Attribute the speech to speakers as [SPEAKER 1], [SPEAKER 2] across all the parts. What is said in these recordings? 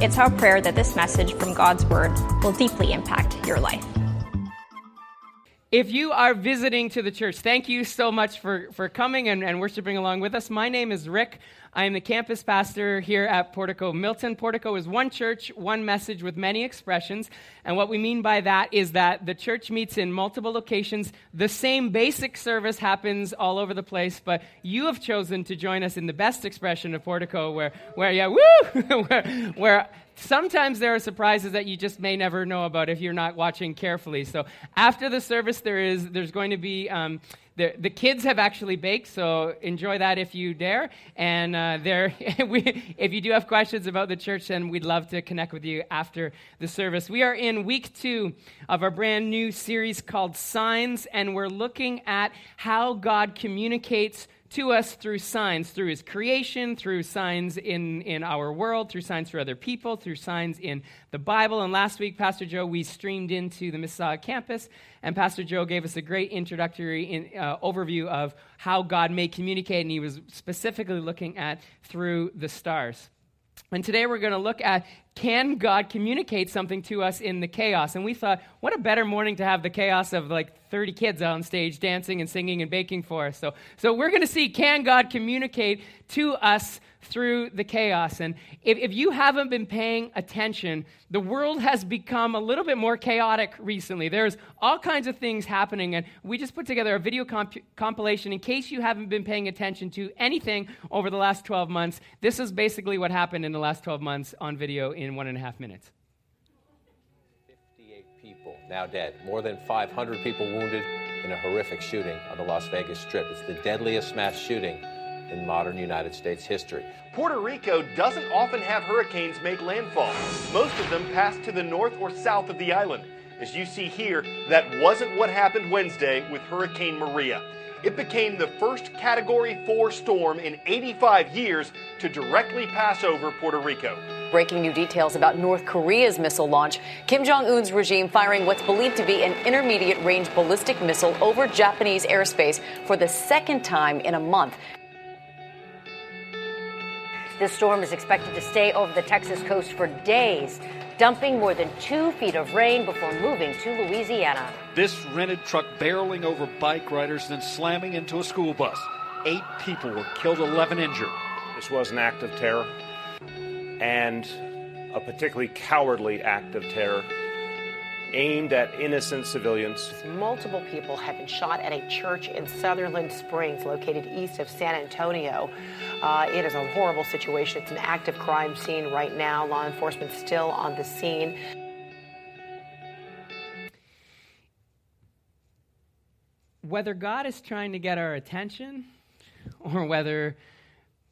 [SPEAKER 1] It's our prayer that this message from God's Word will deeply impact your life.
[SPEAKER 2] If you are visiting to the church, thank you so much for, for coming and, and worshiping along with us. My name is Rick. I am the campus pastor here at Portico Milton. Portico is one church, one message with many expressions. And what we mean by that is that the church meets in multiple locations. The same basic service happens all over the place, but you have chosen to join us in the best expression of Portico, where, where yeah, woo! where, where sometimes there are surprises that you just may never know about if you're not watching carefully. So after the service, there is there's going to be um, the, the kids have actually baked, so enjoy that if you dare. And uh, there, we, if you do have questions about the church, then we'd love to connect with you after the service. We are in week two of our brand new series called Signs, and we're looking at how God communicates to us through signs, through his creation, through signs in, in our world, through signs for other people, through signs in the Bible. And last week, Pastor Joe, we streamed into the Mississauga campus, and Pastor Joe gave us a great introductory in, uh, overview of how God may communicate, and he was specifically looking at through the stars. And today we're going to look at can God communicate something to us in the chaos? And we thought, what a better morning to have the chaos of like 30 kids on stage dancing and singing and baking for us. So, so we're going to see can God communicate to us through the chaos. And if, if you haven't been paying attention, the world has become a little bit more chaotic recently. There's all kinds of things happening, and we just put together a video comp- compilation in case you haven't been paying attention to anything over the last 12 months. This is basically what happened in the last 12 months on video in one and a half minutes.
[SPEAKER 3] 58 people now dead, more than 500 people wounded in a horrific shooting on the Las Vegas Strip. It's the deadliest mass shooting in modern United States history.
[SPEAKER 4] Puerto Rico doesn't often have hurricanes make landfall. Most of them pass to the north or south of the island. As you see here, that wasn't what happened Wednesday with Hurricane Maria. It became the first Category 4 storm in 85 years to directly pass over Puerto Rico.
[SPEAKER 5] Breaking new details about North Korea's missile launch. Kim Jong un's regime firing what's believed to be an intermediate range ballistic missile over Japanese airspace for the second time in a month.
[SPEAKER 6] This storm is expected to stay over the Texas coast for days, dumping more than two feet of rain before moving to Louisiana.
[SPEAKER 7] This rented truck barreling over bike riders, then slamming into a school bus. Eight people were killed, 11 injured.
[SPEAKER 8] This was an act of terror, and a particularly cowardly act of terror aimed at innocent civilians.
[SPEAKER 9] Multiple people have been shot at a church in Sutherland Springs, located east of San Antonio. Uh, it is a horrible situation. It's an active crime scene right now. Law enforcement still on the scene.
[SPEAKER 2] Whether God is trying to get our attention or whether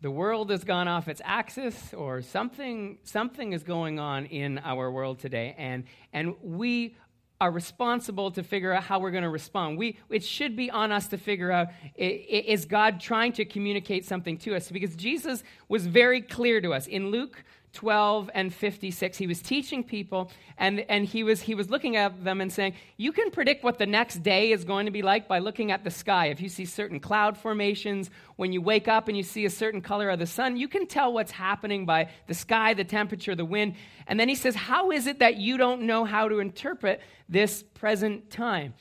[SPEAKER 2] the world has gone off its axis or something something is going on in our world today and and we are responsible to figure out how we're going to respond. We, it should be on us to figure out is God trying to communicate something to us? Because Jesus was very clear to us. In Luke 12 and 56 he was teaching people and, and he, was, he was looking at them and saying you can predict what the next day is going to be like by looking at the sky. If you see certain cloud formations when you wake up and you see a certain color of the sun you can tell what's happening by the sky the temperature the wind. And then he says how is it that you don't know how to interpret this present time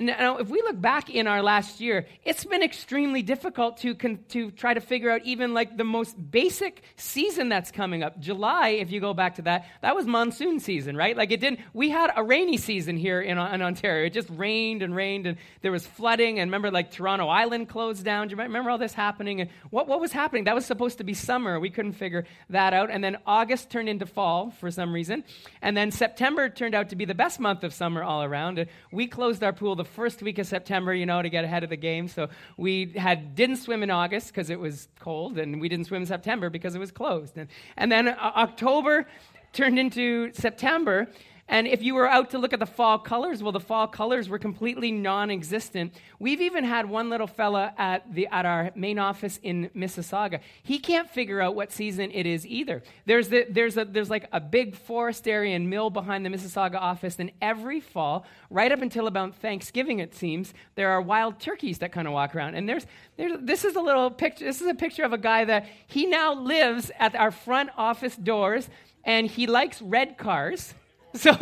[SPEAKER 2] now, if we look back in our last year, it's been extremely difficult to, con- to try to figure out even like the most basic season that's coming up. July, if you go back to that, that was monsoon season, right? Like it didn't, we had a rainy season here in, in Ontario. It just rained and rained and there was flooding. And remember, like Toronto Island closed down. Do you remember all this happening? And what, what was happening? That was supposed to be summer. We couldn't figure that out. And then August turned into fall for some reason. And then September turned out to be the best month of summer all around. We closed our pool the first week of September, you know, to get ahead of the game. So we had didn't swim in August because it was cold, and we didn't swim in September because it was closed. And, and then uh, October turned into September. And if you were out to look at the fall colors, well, the fall colors were completely non existent. We've even had one little fella at, the, at our main office in Mississauga. He can't figure out what season it is either. There's, the, there's, a, there's like a big forest area and mill behind the Mississauga office, and every fall, right up until about Thanksgiving, it seems, there are wild turkeys that kind of walk around. And there's, there's, this is a little picture, this is a picture of a guy that he now lives at our front office doors, and he likes red cars. So,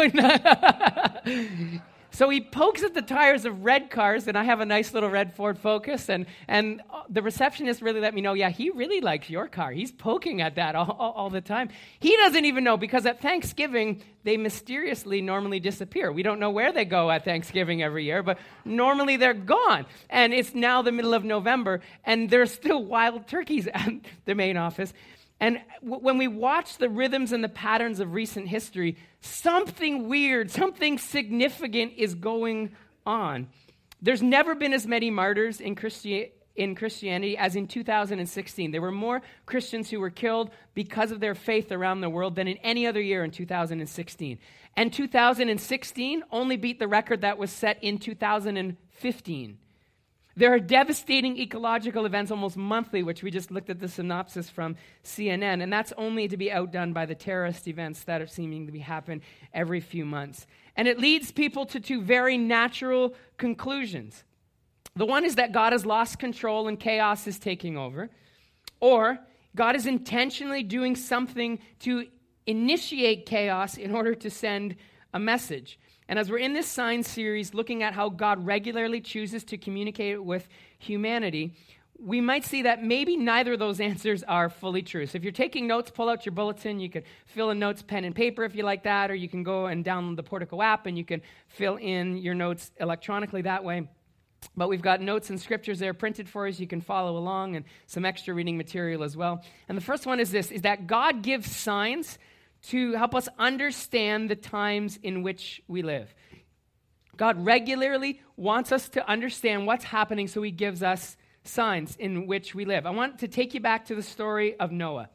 [SPEAKER 2] so he pokes at the tires of red cars, and I have a nice little red Ford Focus, and, and the receptionist really let me know, yeah, he really likes your car. He's poking at that all, all, all the time. He doesn't even know because at Thanksgiving, they mysteriously normally disappear. We don't know where they go at Thanksgiving every year, but normally they're gone. And it's now the middle of November, and there's still wild turkeys at the main office. And w- when we watch the rhythms and the patterns of recent history, something weird, something significant is going on. There's never been as many martyrs in, Christi- in Christianity as in 2016. There were more Christians who were killed because of their faith around the world than in any other year in 2016. And 2016 only beat the record that was set in 2015. There are devastating ecological events almost monthly, which we just looked at the synopsis from CNN, and that's only to be outdone by the terrorist events that are seeming to be happen every few months. And it leads people to two very natural conclusions. The one is that God has lost control and chaos is taking over, or God is intentionally doing something to initiate chaos in order to send a message. And as we're in this sign series looking at how God regularly chooses to communicate with humanity, we might see that maybe neither of those answers are fully true. So if you're taking notes, pull out your bulletin. You can fill in notes, pen and paper if you like that, or you can go and download the Portico app and you can fill in your notes electronically that way. But we've got notes and scriptures there printed for us. You can follow along and some extra reading material as well. And the first one is this is that God gives signs to help us understand the times in which we live. God regularly wants us to understand what's happening, so he gives us signs in which we live. I want to take you back to the story of Noah.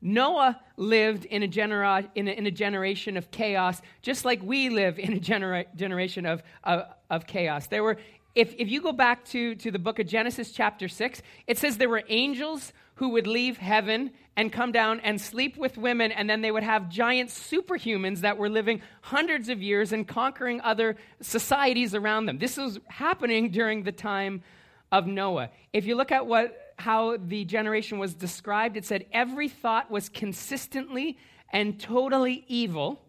[SPEAKER 2] Noah lived in a, genera- in a, in a generation of chaos, just like we live in a genera- generation of, of, of chaos. There were if, if you go back to, to the book of Genesis, chapter 6, it says there were angels who would leave heaven and come down and sleep with women, and then they would have giant superhumans that were living hundreds of years and conquering other societies around them. This was happening during the time of Noah. If you look at what how the generation was described, it said every thought was consistently and totally evil,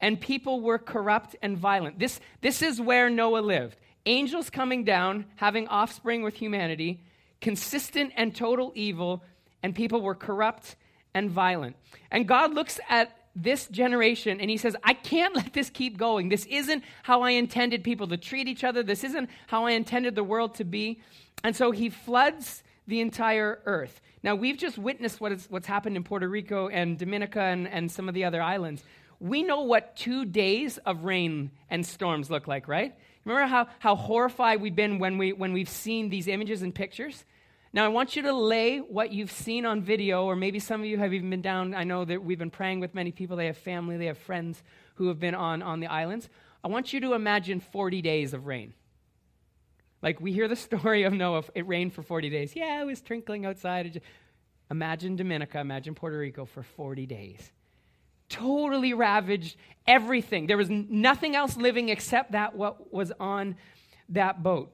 [SPEAKER 2] and people were corrupt and violent. This, this is where Noah lived angels coming down, having offspring with humanity, consistent and total evil, and people were corrupt and violent. And God looks at this generation and he says, I can't let this keep going. This isn't how I intended people to treat each other. This isn't how I intended the world to be. And so he floods the entire earth. Now, we've just witnessed what is, what's happened in Puerto Rico and Dominica and, and some of the other islands. We know what two days of rain and storms look like, right? Remember how, how horrified we've been when, we, when we've seen these images and pictures? Now, I want you to lay what you've seen on video, or maybe some of you have even been down. I know that we've been praying with many people. They have family, they have friends who have been on, on the islands. I want you to imagine 40 days of rain. Like we hear the story of Noah, it rained for 40 days. Yeah, it was trickling outside. Imagine Dominica, imagine Puerto Rico for 40 days totally ravaged everything. There was nothing else living except that what was on that boat.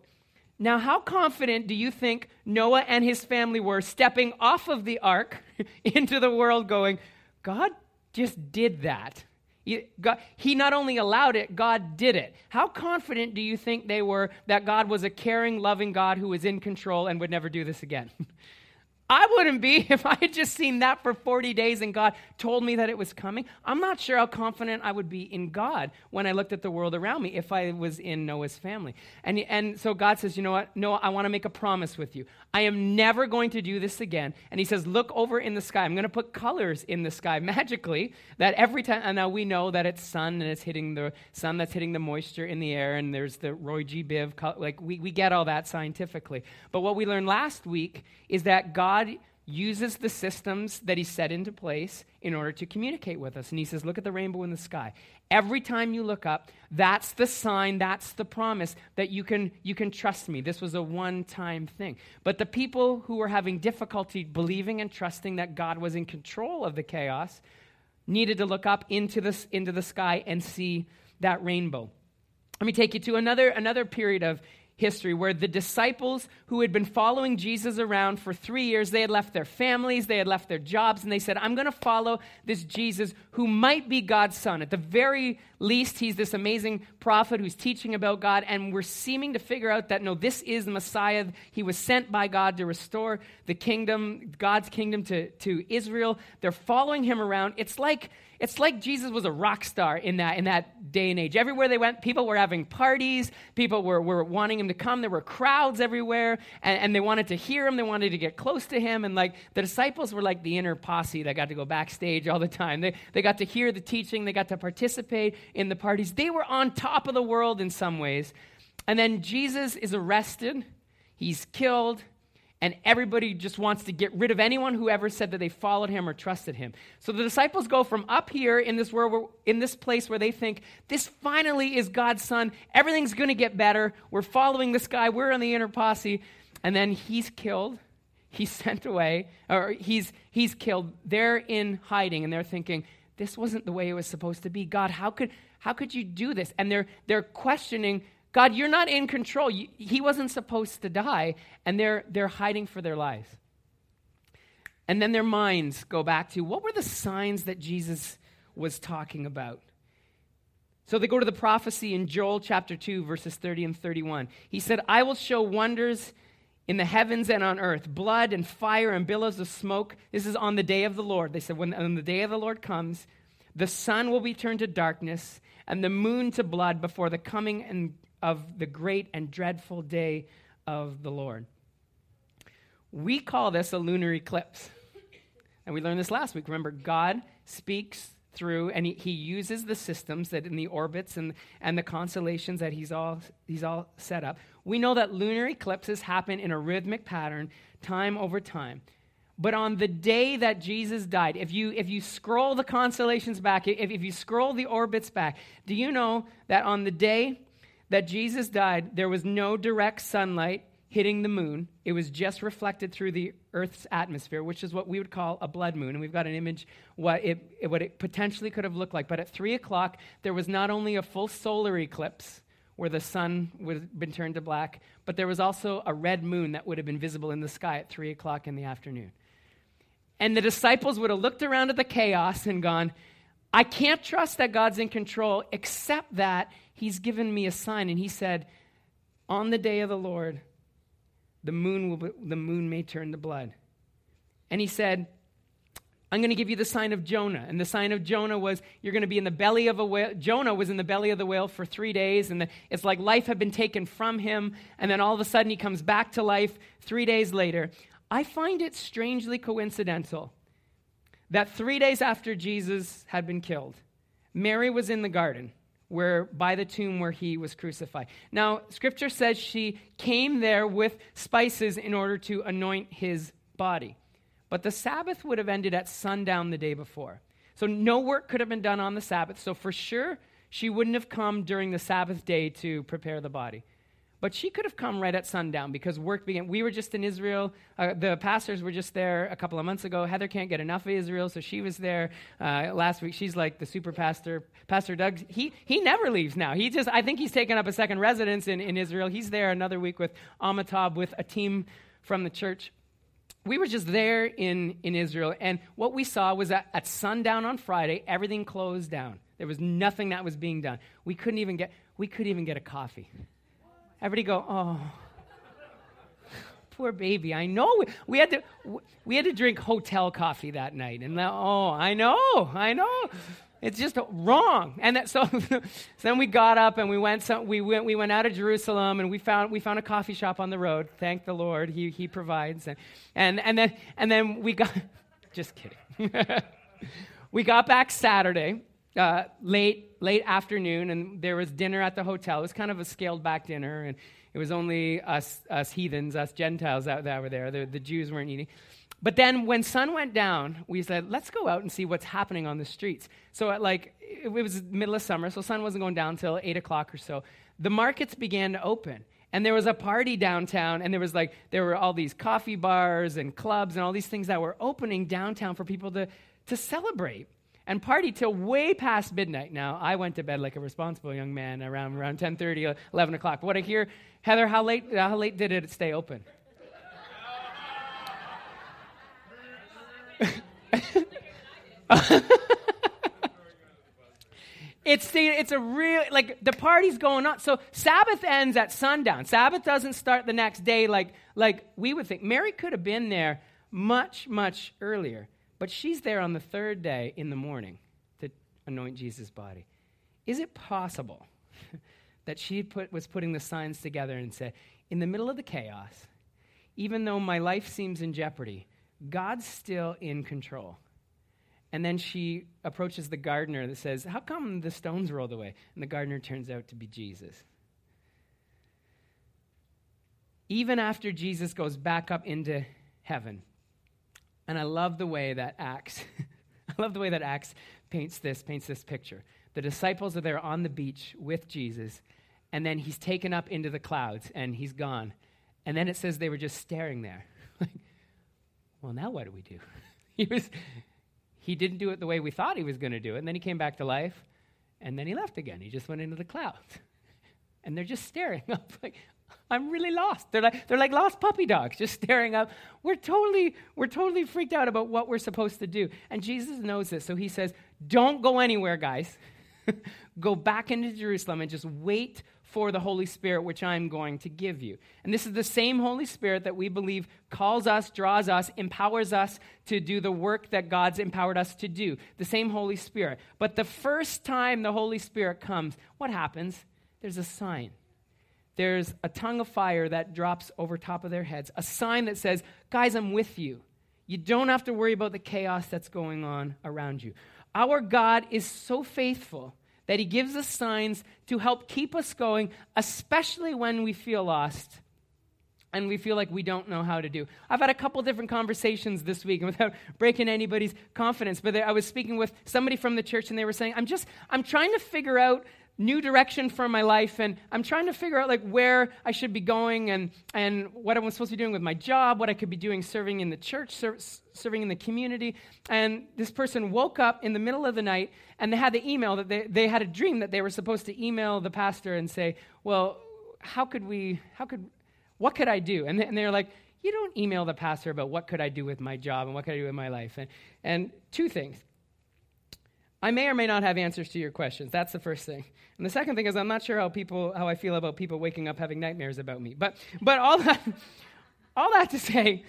[SPEAKER 2] Now, how confident do you think Noah and his family were stepping off of the ark into the world, going, God just did that? He not only allowed it, God did it. How confident do you think they were that God was a caring, loving God who was in control and would never do this again? I wouldn't be if I had just seen that for 40 days and God told me that it was coming. I'm not sure how confident I would be in God when I looked at the world around me if I was in Noah's family. And, and so God says, You know what? Noah, I want to make a promise with you. I am never going to do this again. And he says, Look over in the sky. I'm going to put colors in the sky magically that every time, and now we know that it's sun and it's hitting the sun that's hitting the moisture in the air, and there's the Roy G. Biv. Like we, we get all that scientifically. But what we learned last week is that God uses the systems that he set into place in order to communicate with us. And he says, Look at the rainbow in the sky. Every time you look up, that's the sign, that's the promise that you can, you can trust me. This was a one time thing. But the people who were having difficulty believing and trusting that God was in control of the chaos needed to look up into, this, into the sky and see that rainbow. Let me take you to another, another period of history where the disciples who had been following Jesus around for three years, they had left their families, they had left their jobs, and they said, I'm going to follow this Jesus who might be God's son. At the very least, he's this amazing prophet who's teaching about God, and we're seeming to figure out that no, this is the Messiah. He was sent by God to restore the kingdom, God's kingdom to, to Israel. They're following him around. It's like it's like Jesus was a rock star in that, in that day and age. Everywhere they went, people were having parties, people were, were wanting him to come. There were crowds everywhere, and, and they wanted to hear him, they wanted to get close to him. And like the disciples were like the inner posse that got to go backstage all the time. They, they got to hear the teaching, they got to participate in the parties. They were on top of the world in some ways. And then Jesus is arrested, he's killed, and everybody just wants to get rid of anyone who ever said that they followed him or trusted him. So the disciples go from up here in this world, in this place where they think this finally is God's son, everything's going to get better. We're following this guy, we're in the inner posse, and then he's killed, he's sent away, or he's he's killed. They're in hiding, and they're thinking this wasn't the way it was supposed to be. God, how could how could you do this? And they're they're questioning God, you're not in control. He wasn't supposed to die, and they're, they're hiding for their lives. And then their minds go back to what were the signs that Jesus was talking about? So they go to the prophecy in Joel chapter 2, verses 30 and 31. He said, I will show wonders in the heavens and on earth, blood and fire and billows of smoke. This is on the day of the Lord. They said, when, when the day of the Lord comes, the sun will be turned to darkness and the moon to blood before the coming and of the great and dreadful day of the Lord. We call this a lunar eclipse. And we learned this last week. Remember, God speaks through and he, he uses the systems that in the orbits and, and the constellations that he's all, he's all set up. We know that lunar eclipses happen in a rhythmic pattern, time over time. But on the day that Jesus died, if you, if you scroll the constellations back, if, if you scroll the orbits back, do you know that on the day that Jesus died, there was no direct sunlight hitting the moon. It was just reflected through the Earth's atmosphere, which is what we would call a blood moon. And we've got an image what it, what it potentially could have looked like. But at 3 o'clock, there was not only a full solar eclipse where the sun would have been turned to black, but there was also a red moon that would have been visible in the sky at 3 o'clock in the afternoon. And the disciples would have looked around at the chaos and gone, I can't trust that God's in control, except that He's given me a sign. And He said, On the day of the Lord, the moon, will be, the moon may turn to blood. And He said, I'm going to give you the sign of Jonah. And the sign of Jonah was you're going to be in the belly of a whale. Jonah was in the belly of the whale for three days, and the, it's like life had been taken from him. And then all of a sudden he comes back to life three days later. I find it strangely coincidental that three days after Jesus had been killed, Mary was in the garden where by the tomb where he was crucified. Now, scripture says she came there with spices in order to anoint his body. But the Sabbath would have ended at sundown the day before. So no work could have been done on the Sabbath. So for sure, she wouldn't have come during the Sabbath day to prepare the body. But she could have come right at sundown because work began. We were just in Israel. Uh, the pastors were just there a couple of months ago. Heather can't get enough of Israel, so she was there uh, last week. She's like the super pastor. Pastor Doug, he, he never leaves now. He just, I think he's taken up a second residence in, in Israel. He's there another week with Amitab, with a team from the church. We were just there in, in Israel, and what we saw was that at sundown on Friday, everything closed down. There was nothing that was being done. We couldn't even get, we couldn't even get a coffee. Everybody go, oh, poor baby. I know we had to we had to drink hotel coffee that night, and oh, I know, I know. It's just wrong. And that, so, so then we got up and we went, we went, we went out of Jerusalem and we found, we found a coffee shop on the road. Thank the Lord. He, he provides. And, and, and, then, and then we got, just kidding. we got back Saturday uh, late, late afternoon, and there was dinner at the hotel. It was kind of a scaled back dinner, and it was only us, us heathens, us Gentiles that, that were there. The, the Jews weren't eating. But then when sun went down, we said, let's go out and see what's happening on the streets. So at like, it was middle of summer, so sun wasn't going down until 8 o'clock or so. The markets began to open. And there was a party downtown, and there was like, there were all these coffee bars and clubs and all these things that were opening downtown for people to, to celebrate and party till way past midnight. Now, I went to bed like a responsible young man around, around 10.30, 11 o'clock. What I hear, Heather, how late, how late did it stay open? it's the, it's a real like the party's going on. So Sabbath ends at sundown. Sabbath doesn't start the next day like like we would think. Mary could have been there much much earlier, but she's there on the third day in the morning to anoint Jesus' body. Is it possible that she put, was putting the signs together and said, in the middle of the chaos, even though my life seems in jeopardy, God's still in control. And then she approaches the gardener that says, How come the stones rolled away? And the gardener turns out to be Jesus. Even after Jesus goes back up into heaven, and I love the way that Acts, I love the way that Acts paints this, paints this picture. The disciples are there on the beach with Jesus, and then he's taken up into the clouds and he's gone. And then it says they were just staring there. like, well, now what do we do? he, was, he didn't do it the way we thought he was going to do it. And then he came back to life, and then he left again. He just went into the clouds. And they're just staring up like, I'm really lost. They're like, they're like lost puppy dogs, just staring up. We're totally, we're totally freaked out about what we're supposed to do. And Jesus knows this. So he says, Don't go anywhere, guys. go back into Jerusalem and just wait for the Holy Spirit, which I'm going to give you. And this is the same Holy Spirit that we believe calls us, draws us, empowers us to do the work that God's empowered us to do. The same Holy Spirit. But the first time the Holy Spirit comes, what happens? There's a sign. There's a tongue of fire that drops over top of their heads, a sign that says, Guys, I'm with you. You don't have to worry about the chaos that's going on around you. Our God is so faithful that He gives us signs to help keep us going, especially when we feel lost and we feel like we don't know how to do. I've had a couple different conversations this week, and without breaking anybody's confidence, but I was speaking with somebody from the church, and they were saying, "I'm just, I'm trying to figure out new direction for my life and i'm trying to figure out like where i should be going and, and what i'm supposed to be doing with my job what i could be doing serving in the church ser- serving in the community. And this person woke up in the middle of the night and they had the email that they, they had a dream that they were supposed to email the pastor and say well how could we how could what could i do? And, they, and they're like you don't email the pastor about what could i do with my job and what could i do with my life. And, and two things I may or may not have answers to your questions. That's the first thing. And the second thing is I'm not sure how people how I feel about people waking up having nightmares about me. But but all that all that to say,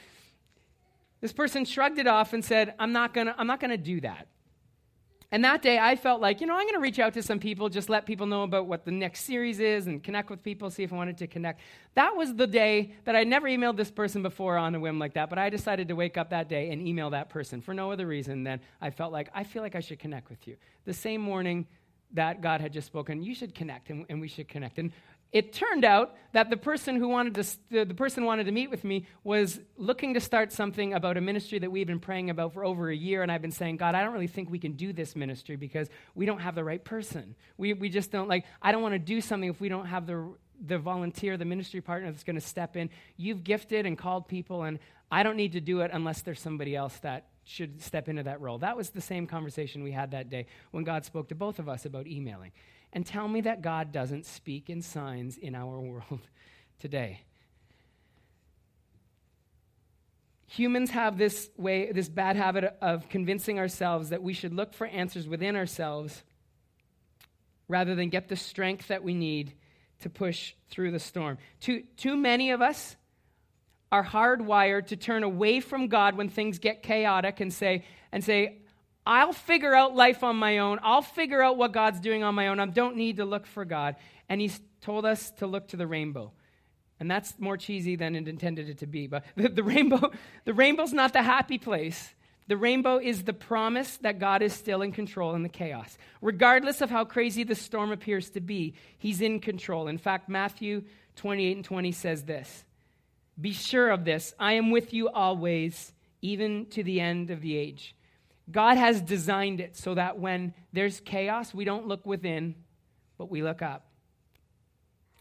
[SPEAKER 2] this person shrugged it off and said, I'm not gonna I'm not gonna do that. And that day, I felt like, you know, I'm going to reach out to some people, just let people know about what the next series is and connect with people, see if I wanted to connect. That was the day that I never emailed this person before on a whim like that, but I decided to wake up that day and email that person for no other reason than I felt like, I feel like I should connect with you. The same morning that God had just spoken, you should connect, and, and we should connect. And it turned out that the person who wanted to the person wanted to meet with me was looking to start something about a ministry that we've been praying about for over a year and i've been saying god i don't really think we can do this ministry because we don't have the right person. We, we just don't like i don't want to do something if we don't have the the volunteer the ministry partner that's going to step in. You've gifted and called people and i don't need to do it unless there's somebody else that should step into that role. That was the same conversation we had that day when god spoke to both of us about emailing and tell me that God doesn't speak in signs in our world today. Humans have this way, this bad habit of convincing ourselves that we should look for answers within ourselves rather than get the strength that we need to push through the storm. Too, too many of us are hardwired to turn away from God when things get chaotic and say, and say, I'll figure out life on my own. I'll figure out what God's doing on my own. I don't need to look for God. And He's told us to look to the rainbow. And that's more cheesy than it intended it to be. But the, the rainbow, the rainbow's not the happy place. The rainbow is the promise that God is still in control in the chaos. Regardless of how crazy the storm appears to be, He's in control. In fact, Matthew 28 and 20 says this Be sure of this I am with you always, even to the end of the age. God has designed it so that when there's chaos, we don't look within, but we look up.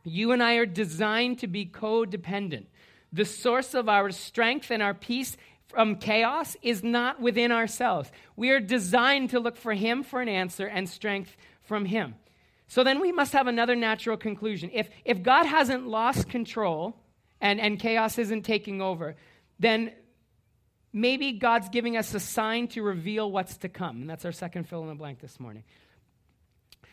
[SPEAKER 2] You and I are designed to be codependent. The source of our strength and our peace from chaos is not within ourselves. We are designed to look for Him for an answer and strength from Him. So then we must have another natural conclusion. If, if God hasn't lost control and, and chaos isn't taking over, then maybe God's giving us a sign to reveal what's to come. And that's our second fill in the blank this morning.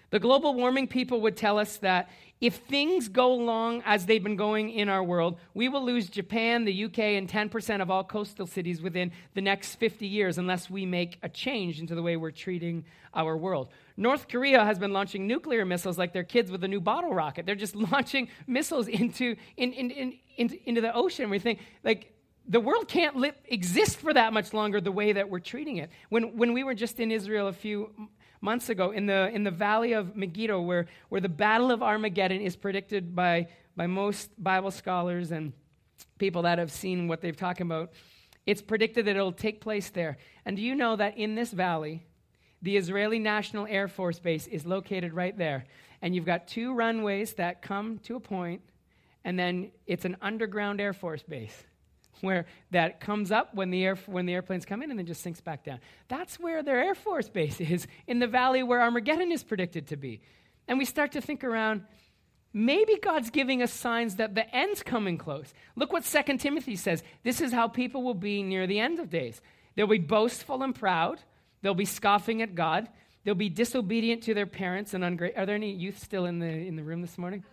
[SPEAKER 2] The global warming people would tell us that if things go along as they've been going in our world, we will lose Japan, the UK, and 10% of all coastal cities within the next 50 years unless we make a change into the way we're treating our world. North Korea has been launching nuclear missiles like their kids with a new bottle rocket. They're just launching missiles into, in, in, in, into, the ocean. We think, like, the world can't li- exist for that much longer the way that we're treating it. When, when we were just in Israel a few months ago in the, in the valley of Megiddo, where, where the Battle of Armageddon is predicted by, by most Bible scholars and people that have seen what they've talked about. It's predicted that it'll take place there. And do you know that in this valley, the Israeli National Air Force Base is located right there? And you've got two runways that come to a point, and then it's an underground Air Force base where that comes up when the, air, when the airplanes come in and then just sinks back down. That's where their Air Force base is, in the valley where Armageddon is predicted to be. And we start to think around maybe God's giving us signs that the end's coming close. Look what 2 Timothy says. This is how people will be near the end of days. They'll be boastful and proud, they'll be scoffing at God, they'll be disobedient to their parents and ungrateful. Are there any youth still in the, in the room this morning?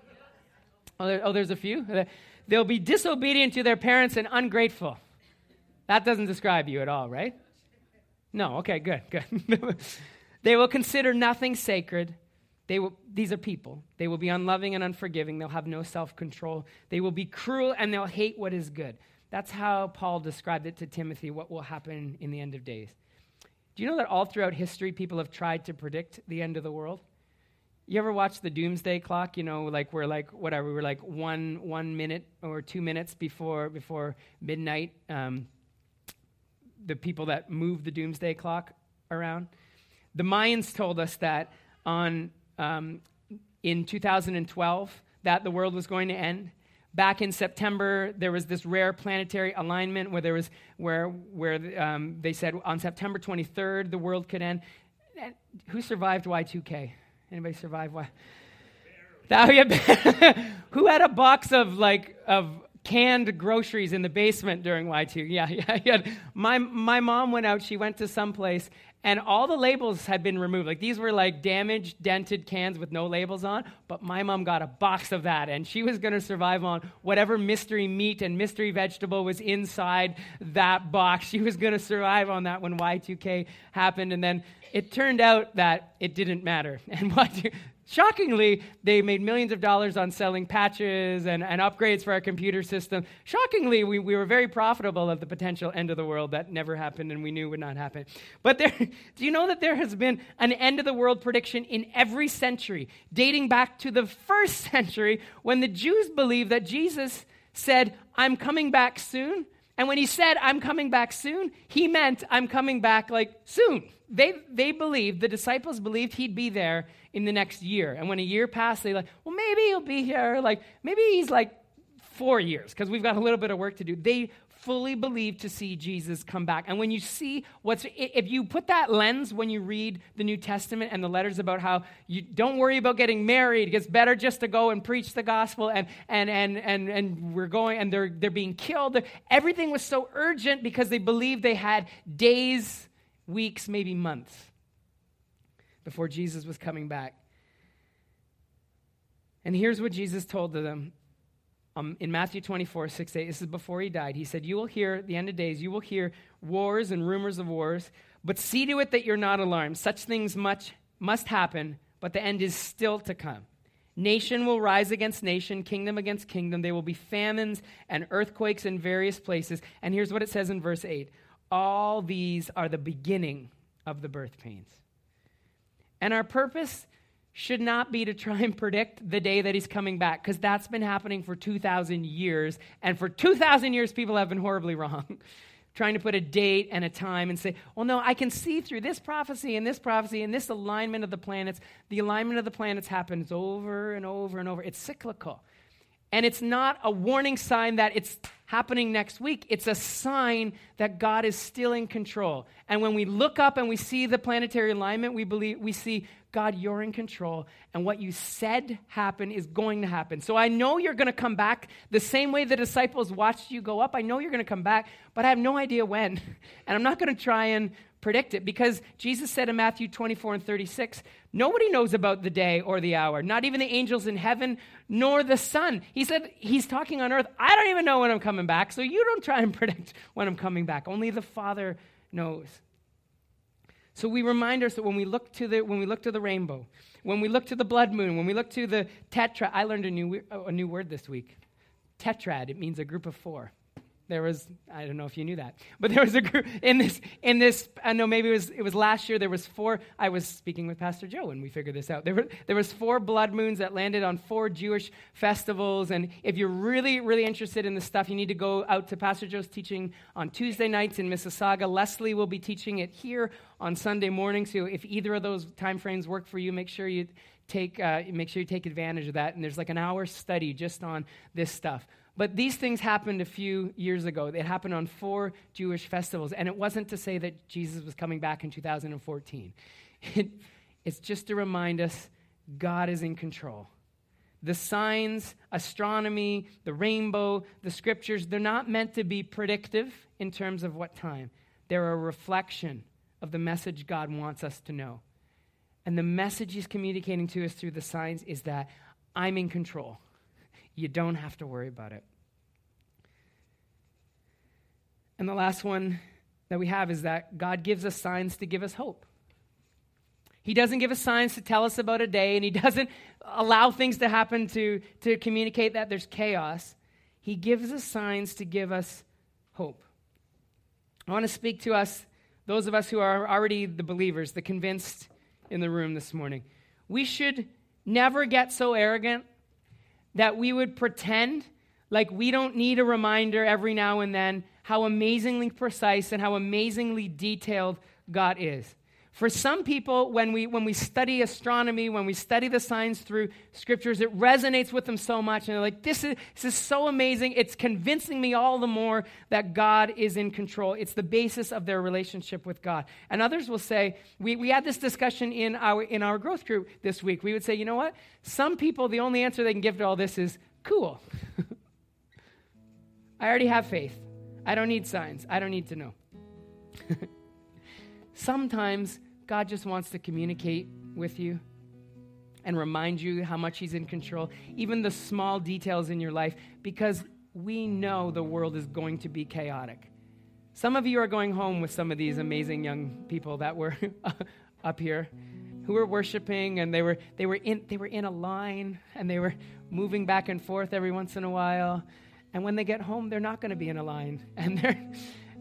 [SPEAKER 2] Oh, there, oh, there's a few. Uh, they'll be disobedient to their parents and ungrateful. That doesn't describe you at all, right? No, okay, good, good. they will consider nothing sacred. They will, these are people. They will be unloving and unforgiving. They'll have no self control. They will be cruel and they'll hate what is good. That's how Paul described it to Timothy, what will happen in the end of days. Do you know that all throughout history, people have tried to predict the end of the world? You ever watch the doomsday clock? You know, like we're like whatever, we're like one one minute or two minutes before before midnight. Um, the people that move the doomsday clock around. The Mayans told us that on um, in 2012 that the world was going to end. Back in September, there was this rare planetary alignment where there was where where um, they said on September 23rd the world could end. And who survived Y2K? Anybody survive? Why? Who had a box of like of canned groceries in the basement during Y2? Yeah, yeah, yeah. My my mom went out. She went to some place, and all the labels had been removed. Like these were like damaged, dented cans with no labels on. But my mom got a box of that, and she was going to survive on whatever mystery meat and mystery vegetable was inside that box. She was going to survive on that when Y2K happened, and then it turned out that it didn't matter. And what, shockingly, they made millions of dollars on selling patches and, and upgrades for our computer system. Shockingly, we, we were very profitable at the potential end of the world that never happened and we knew would not happen. But there, do you know that there has been an end of the world prediction in every century, dating back to the first century when the Jews believed that Jesus said, I'm coming back soon? And when he said, I'm coming back soon, he meant, I'm coming back like soon. They, they believed, the disciples believed he'd be there in the next year. And when a year passed, they like, well, maybe he'll be here. Like, maybe he's like four years, because we've got a little bit of work to do. They fully believed to see Jesus come back. And when you see what's, if you put that lens when you read the New Testament and the letters about how you don't worry about getting married, it gets better just to go and preach the gospel, and, and, and, and, and we're going, and they're, they're being killed. Everything was so urgent because they believed they had days, weeks, maybe months before Jesus was coming back. And here's what Jesus told to them um, in Matthew 24, 6, 8, this is before he died. He said, You will hear, the end of days, you will hear wars and rumors of wars, but see to it that you're not alarmed. Such things much must happen, but the end is still to come. Nation will rise against nation, kingdom against kingdom. There will be famines and earthquakes in various places. And here's what it says in verse 8 all these are the beginning of the birth pains. And our purpose should not be to try and predict the day that he's coming back, because that's been happening for 2,000 years. And for 2,000 years, people have been horribly wrong. trying to put a date and a time and say, well, no, I can see through this prophecy and this prophecy and this alignment of the planets. The alignment of the planets happens over and over and over. It's cyclical. And it's not a warning sign that it's happening next week. It's a sign that God is still in control. And when we look up and we see the planetary alignment, we believe we see God, you're in control, and what you said happen is going to happen. So I know you're going to come back the same way the disciples watched you go up. I know you're going to come back, but I have no idea when. And I'm not going to try and predict it because Jesus said in Matthew 24 and 36, nobody knows about the day or the hour, not even the angels in heaven nor the Son. He said, He's talking on earth. I don't even know when I'm coming back, so you don't try and predict when I'm coming back. Only the Father knows. So we remind ourselves when we look to the when we look to the rainbow, when we look to the blood moon, when we look to the tetra. I learned a new a new word this week. Tetrad. It means a group of four there was i don't know if you knew that but there was a group in this in this i know maybe it was it was last year there was four i was speaking with pastor joe when we figured this out. There were there was four blood moons that landed on four jewish festivals and if you're really really interested in this stuff you need to go out to pastor joe's teaching on tuesday nights in mississauga. Leslie will be teaching it here on sunday morning so if either of those time frames work for you make sure you take uh, make sure you take advantage of that and there's like an hour study just on this stuff but these things happened a few years ago. It happened on four Jewish festivals. And it wasn't to say that Jesus was coming back in 2014, it, it's just to remind us God is in control. The signs, astronomy, the rainbow, the scriptures, they're not meant to be predictive in terms of what time. They're a reflection of the message God wants us to know. And the message He's communicating to us through the signs is that I'm in control. You don't have to worry about it. And the last one that we have is that God gives us signs to give us hope. He doesn't give us signs to tell us about a day, and He doesn't allow things to happen to, to communicate that there's chaos. He gives us signs to give us hope. I want to speak to us, those of us who are already the believers, the convinced in the room this morning. We should never get so arrogant that we would pretend like we don't need a reminder every now and then how amazingly precise and how amazingly detailed God is. For some people, when we, when we study astronomy, when we study the signs through scriptures, it resonates with them so much. And they're like, this is, this is so amazing. It's convincing me all the more that God is in control. It's the basis of their relationship with God. And others will say, we, we had this discussion in our, in our growth group this week. We would say, you know what? Some people, the only answer they can give to all this is, cool. I already have faith. I don't need signs. I don't need to know. Sometimes God just wants to communicate with you and remind you how much He's in control, even the small details in your life, because we know the world is going to be chaotic. Some of you are going home with some of these amazing young people that were up here who were worshiping and they were, they, were in, they were in a line and they were moving back and forth every once in a while. And when they get home, they're not going to be in a line. And they're,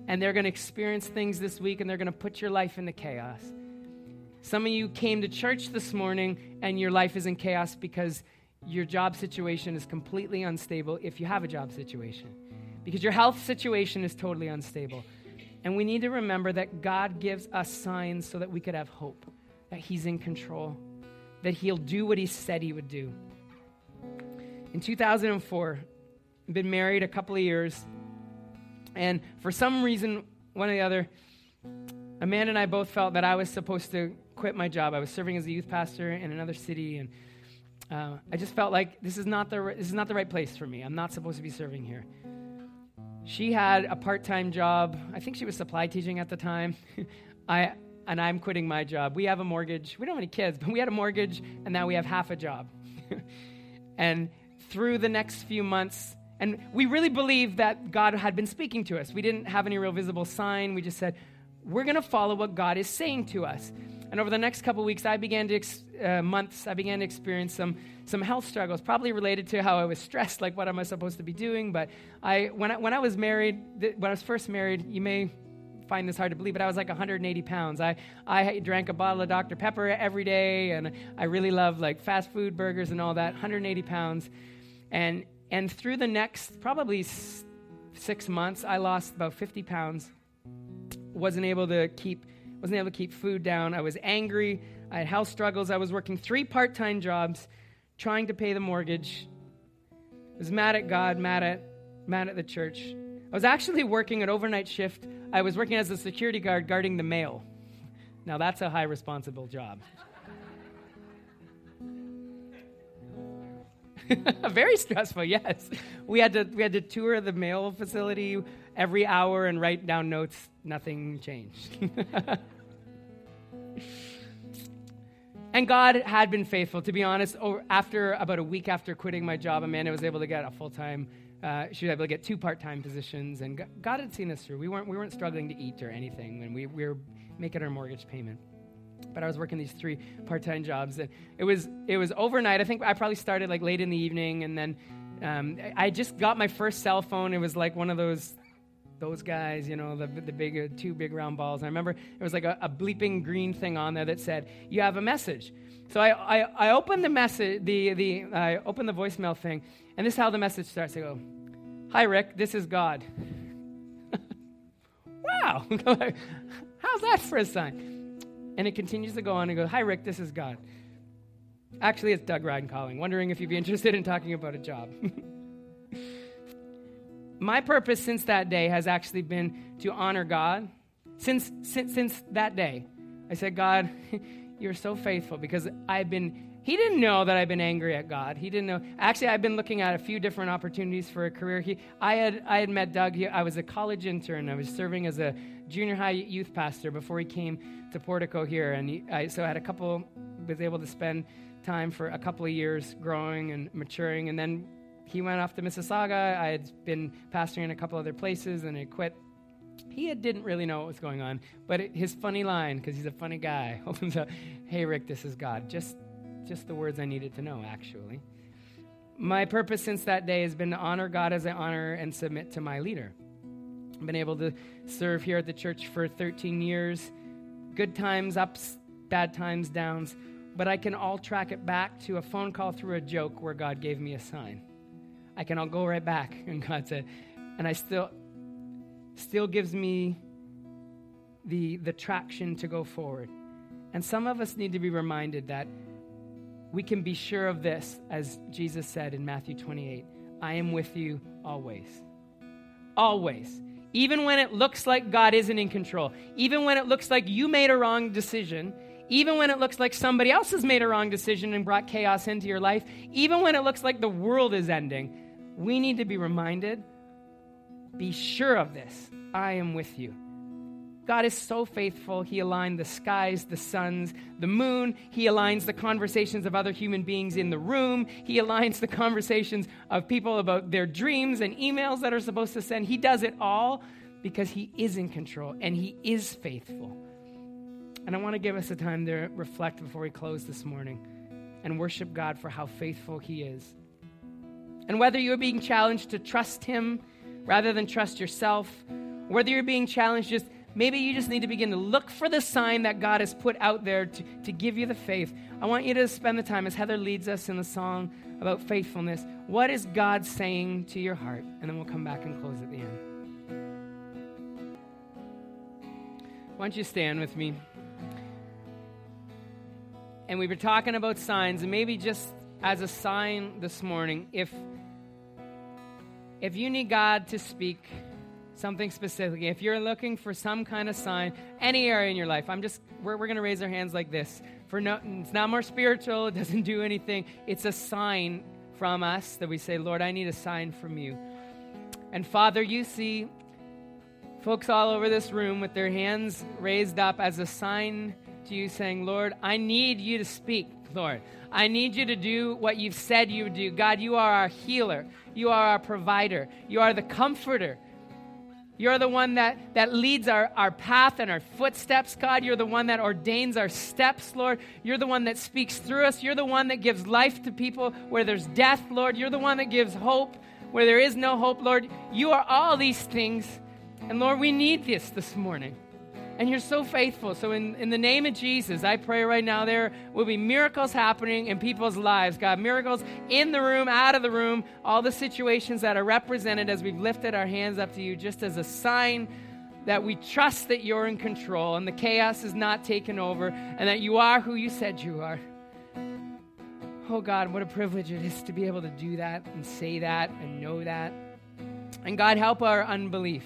[SPEAKER 2] and they're going to experience things this week and they're going to put your life into chaos. Some of you came to church this morning and your life is in chaos because your job situation is completely unstable if you have a job situation, because your health situation is totally unstable. And we need to remember that God gives us signs so that we could have hope, that He's in control, that He'll do what He said He would do. In 2004, been married a couple of years, and for some reason, one or the other, Amanda and I both felt that I was supposed to quit my job. I was serving as a youth pastor in another city, and uh, I just felt like this is not the this is not the right place for me. I'm not supposed to be serving here. She had a part-time job. I think she was supply teaching at the time. I and I'm quitting my job. We have a mortgage. We don't have any kids, but we had a mortgage, and now we have half a job. and through the next few months, and we really believed that God had been speaking to us. We didn't have any real visible sign. We just said, we're going to follow what God is saying to us. And over the next couple weeks, I began to, ex- uh, months, I began to experience some, some health struggles, probably related to how I was stressed, like what am I supposed to be doing? But I, when, I, when I was married, th- when I was first married, you may find this hard to believe, but I was like 180 pounds. I, I drank a bottle of Dr. Pepper every day, and I really loved like fast food burgers and all that. 180 pounds. And, and through the next probably six months, I lost about 50 pounds. Wasn't able to keep wasn't able to keep food down. I was angry. I had health struggles. I was working three part-time jobs, trying to pay the mortgage. I was mad at God, mad at mad at the church. I was actually working an overnight shift. I was working as a security guard guarding the mail. Now that's a high responsible job. Very stressful, yes. We had to we had to tour the mail facility every hour and write down notes. Nothing changed. and God had been faithful. To be honest, after about a week after quitting my job, Amanda was able to get a full time. Uh, she was able to get two part time positions, and God had seen us through. We weren't we weren't struggling to eat or anything when we, we were making our mortgage payment but I was working these three part-time jobs, and it was it was overnight. I think I probably started like late in the evening, and then um, I just got my first cell phone. It was like one of those those guys, you know, the the big uh, two big round balls. And I remember it was like a, a, bleeping green thing on there that said, "You have a message." So I, I, I opened the message, the the I opened the voicemail thing, and this is how the message starts. I go, "Hi Rick, this is God." wow, how's that for a sign? And it continues to go on and go, Hi, Rick, this is God. Actually, it's Doug Ryan calling, wondering if you'd be interested in talking about a job. My purpose since that day has actually been to honor God. Since, since, since that day, I said, God, you're so faithful because I've been he didn't know that I'd been angry at God. He didn't know. Actually, I've been looking at a few different opportunities for a career. He, I, had, I had met Doug. He, I was a college intern. I was serving as a junior high youth pastor before he came to Portico here. And he, I, so I had a couple, was able to spend time for a couple of years growing and maturing. And then he went off to Mississauga. I had been pastoring in a couple other places and I quit. He didn't really know what was going on, but it, his funny line, because he's a funny guy, opens up, Hey, Rick, this is God. Just just the words I needed to know, actually. My purpose since that day has been to honor God as I honor and submit to my leader. I've been able to serve here at the church for 13 years. Good times, ups, bad times, downs. But I can all track it back to a phone call through a joke where God gave me a sign. I can all go right back, and God said, and I still, still gives me the, the traction to go forward. And some of us need to be reminded that we can be sure of this, as Jesus said in Matthew 28 I am with you always. Always. Even when it looks like God isn't in control, even when it looks like you made a wrong decision, even when it looks like somebody else has made a wrong decision and brought chaos into your life, even when it looks like the world is ending, we need to be reminded be sure of this. I am with you. God is so faithful. He aligned the skies, the suns, the moon. He aligns the conversations of other human beings in the room. He aligns the conversations of people about their dreams and emails that are supposed to send. He does it all because He is in control and He is faithful. And I want to give us a time to reflect before we close this morning and worship God for how faithful He is. And whether you're being challenged to trust Him rather than trust yourself, whether you're being challenged just Maybe you just need to begin to look for the sign that God has put out there to, to give you the faith. I want you to spend the time as Heather leads us in the song about faithfulness. What is God saying to your heart? And then we'll come back and close at the end. Why don't you stand with me? And we were talking about signs, and maybe just as a sign this morning, if if you need God to speak, something specific. If you're looking for some kind of sign, any area in your life, I'm just, we're, we're going to raise our hands like this. For no, it's not more spiritual, it doesn't do anything. It's a sign from us that we say, Lord, I need a sign from you. And Father, you see folks all over this room with their hands raised up as a sign to you, saying, Lord, I need you to speak, Lord. I need you to do what you've said you would do. God, you are our healer. You are our provider. You are the comforter. You're the one that, that leads our, our path and our footsteps, God. You're the one that ordains our steps, Lord. You're the one that speaks through us. You're the one that gives life to people where there's death, Lord. You're the one that gives hope where there is no hope, Lord. You are all these things. And Lord, we need this this morning. And you're so faithful. So, in, in the name of Jesus, I pray right now there will be miracles happening in people's lives. God, miracles in the room, out of the room, all the situations that are represented as we've lifted our hands up to you, just as a sign that we trust that you're in control and the chaos is not taken over and that you are who you said you are. Oh God, what a privilege it is to be able to do that and say that and know that. And God, help our unbelief.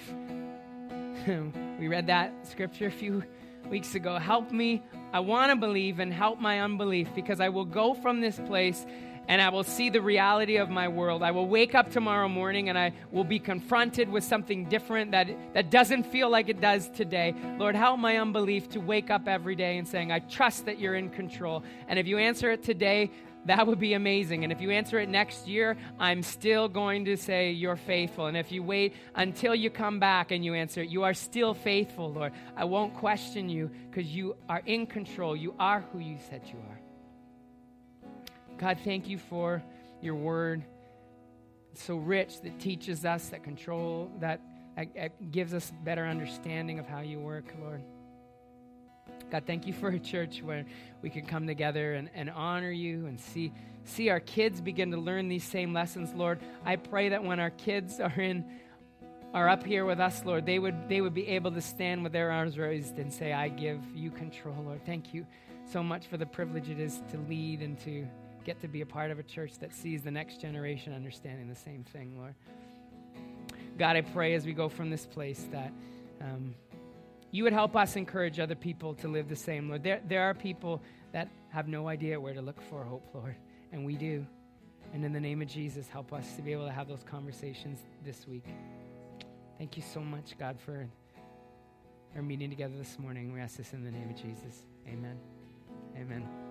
[SPEAKER 2] we read that scripture a few weeks ago. Help me. I want to believe and help my unbelief because I will go from this place and I will see the reality of my world. I will wake up tomorrow morning and I will be confronted with something different that, that doesn't feel like it does today. Lord, help my unbelief to wake up every day and saying, I trust that you're in control. And if you answer it today, that would be amazing. And if you answer it next year, I'm still going to say you're faithful. And if you wait until you come back and you answer it, you are still faithful, Lord. I won't question you because you are in control. You are who you said you are. God, thank you for your word. It's so rich that teaches us, that control, that, that gives us better understanding of how you work, Lord. God, thank you for a church where we can come together and, and honor you and see, see our kids begin to learn these same lessons, Lord. I pray that when our kids are in are up here with us, Lord, they would they would be able to stand with their arms raised and say, I give you control, Lord. Thank you so much for the privilege it is to lead and to get to be a part of a church that sees the next generation understanding the same thing, Lord. God, I pray as we go from this place that um, you would help us encourage other people to live the same, Lord. There, there are people that have no idea where to look for hope, Lord, and we do. And in the name of Jesus, help us to be able to have those conversations this week. Thank you so much, God, for our meeting together this morning. We ask this in the name of Jesus. Amen. Amen.